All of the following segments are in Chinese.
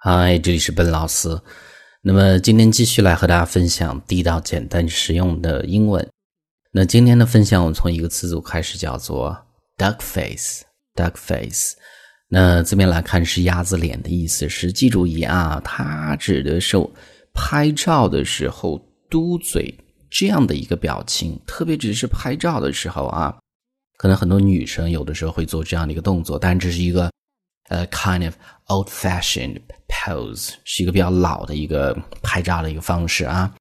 嗨，这里是笨老师。那么今天继续来和大家分享地道、简单、实用的英文。那今天的分享，我们从一个词组开始，叫做 “duck face”。duck face，那字面来看是鸭子脸的意思。实际注意啊，它指的是拍照的时候嘟嘴这样的一个表情，特别只是拍照的时候啊，可能很多女生有的时候会做这样的一个动作，但这是一个。呃，kind of old-fashioned pose 是一个比较老的一个拍照的一个方式啊，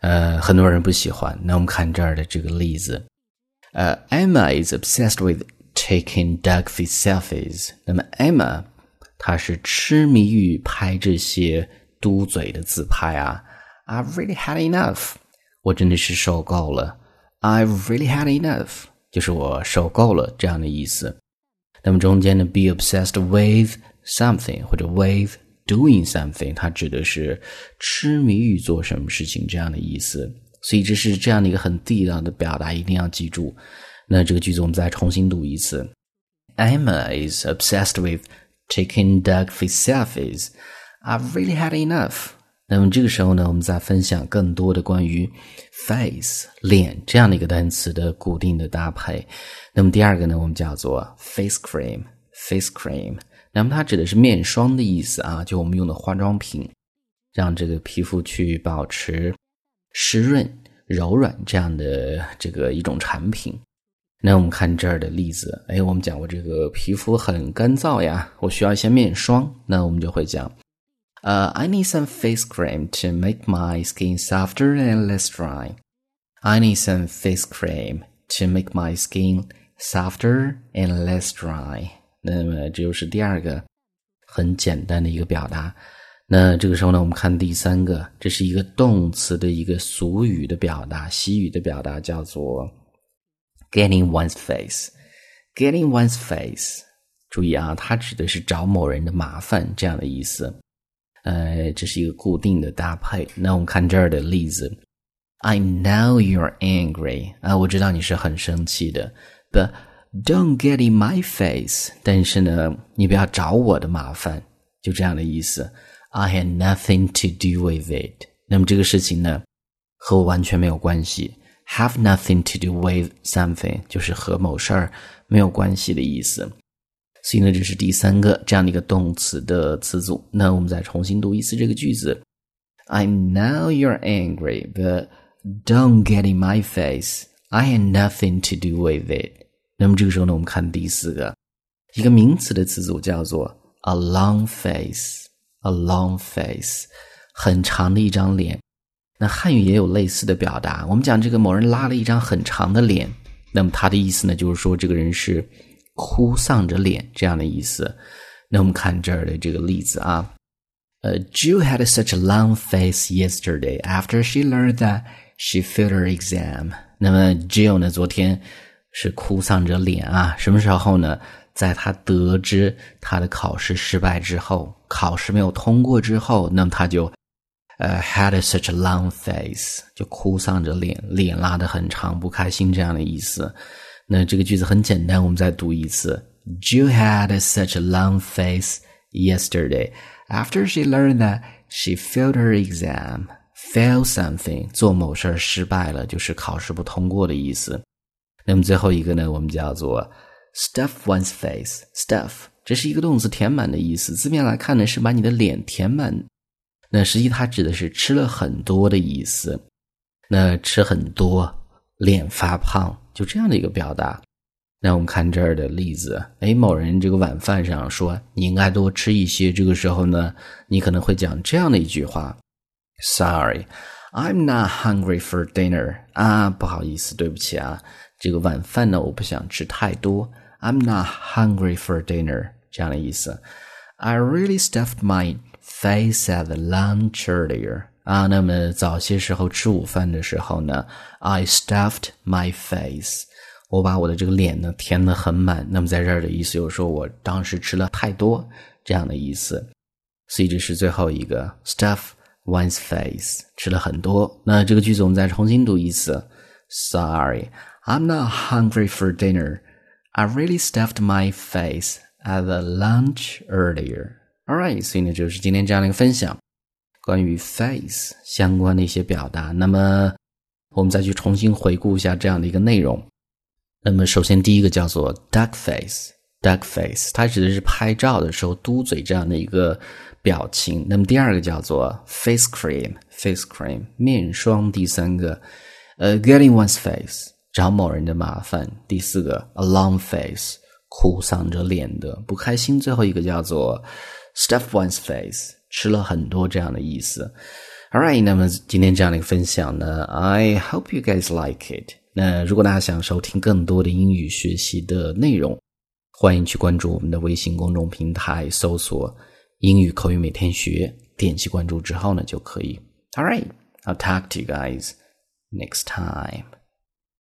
呃，很多人不喜欢。那我们看这儿的这个例子，呃，Emma is obsessed with taking duck face selfies。那么 Emma 她是痴迷于拍这些嘟嘴的自拍啊。I've really had enough，我真的是受够了。I've really had enough，就是我受够了这样的意思。 那么中间的 be obsessed with something 或者 with doing something，它指的是痴迷于做什么事情这样的意思。所以这是这样的一个很地道的表达，一定要记住。那这个句子我们再重新读一次：Emma is obsessed with taking duck face selfies. I've really had enough. 那么这个时候呢，我们再分享更多的关于 face 脸这样的一个单词的固定的搭配。那么第二个呢，我们叫做 face cream。face cream，那么它指的是面霜的意思啊，就我们用的化妆品，让这个皮肤去保持湿润、柔软这样的这个一种产品。那我们看这儿的例子，哎，我们讲过这个皮肤很干燥呀，我需要一些面霜，那我们就会讲。Uh, I need some face cream to make my skin softer and less dry. I need some face cream to make my skin softer and less dry. 那么这就是第二个很简单的一个表达。那这个时候呢，我们看第三个，这是一个动词的一个俗语的表达，习语的表达，叫做 getting one's face。getting one's face，注意啊，它指的是找某人的麻烦这样的意思。 呃，这是一个固定的搭配。那我们看这儿的例子，I know you're angry 啊，我知道你是很生气的，but don't get in my face。但是呢，你不要找我的麻烦，就这样的意思。I had nothing to do with it。那么这个事情呢，和我完全没有关系。Have nothing to do with something，就是和某事儿没有关系的意思。所以呢，这是第三个这样的一个动词的词组。那我们再重新读一次这个句子：I know you're angry, but don't get in my face. I had nothing to do with it。那么这个时候呢，我们看第四个，一个名词的词组叫做 a long face。a long face，很长的一张脸。那汉语也有类似的表达。我们讲这个某人拉了一张很长的脸，那么他的意思呢，就是说这个人是。哭丧着脸这样的意思。那我们看这儿的这个例子啊，呃，Jill had such a long face yesterday after she learned that she failed her exam。那么 Jill 呢，昨天是哭丧着脸啊，什么时候呢？在她得知她的考试失败之后，考试没有通过之后，那么她就呃 had such a long face，就哭丧着脸，脸拉得很长，不开心这样的意思。那这个句子很简单，我们再读一次。Jill had such a long face yesterday after she learned that she failed her exam. Fail something，做某事儿失败了，就是考试不通过的意思。那么最后一个呢，我们叫做 stuff one's face。stuff 这是一个动词，填满的意思。字面来看呢，是把你的脸填满。那实际它指的是吃了很多的意思。那吃很多，脸发胖。就这样的一个表达，那我们看这儿的例子，哎，某人这个晚饭上说你应该多吃一些，这个时候呢，你可能会讲这样的一句话：“Sorry, I'm not hungry for dinner。”啊，不好意思，对不起啊，这个晚饭呢，我不想吃太多。I'm not hungry for dinner，这样的意思。I really stuffed my face at the lunch earlier。啊，那么早些时候吃午饭的时候呢，I stuffed my face，我把我的这个脸呢填得很满。那么在这儿的意思就是说我当时吃了太多这样的意思，所以这是最后一个 stuff one's face，吃了很多。那这个句子我们再重新读一次：Sorry, I'm not hungry for dinner. I really stuffed my face at the lunch earlier. All right，所以呢，就是今天这样的一个分享，关于 face 相关的一些表达。那么，我们再去重新回顾一下这样的一个内容。那么，首先第一个叫做 duck face，duck face，它指的是拍照的时候嘟嘴这样的一个表情。那么，第二个叫做 face cream，face cream 面霜。第三个，呃，getting one's face 找某人的麻烦。第四个，a long face 哭丧着脸的不开心。最后一个叫做。Stuff one's face，吃了很多这样的意思。All right，那么今天这样的一个分享呢，I hope you guys like it。那如果大家想收听更多的英语学习的内容，欢迎去关注我们的微信公众平台，搜索“英语口语每天学”，点击关注之后呢就可以。All right，I'll talk to you guys next time.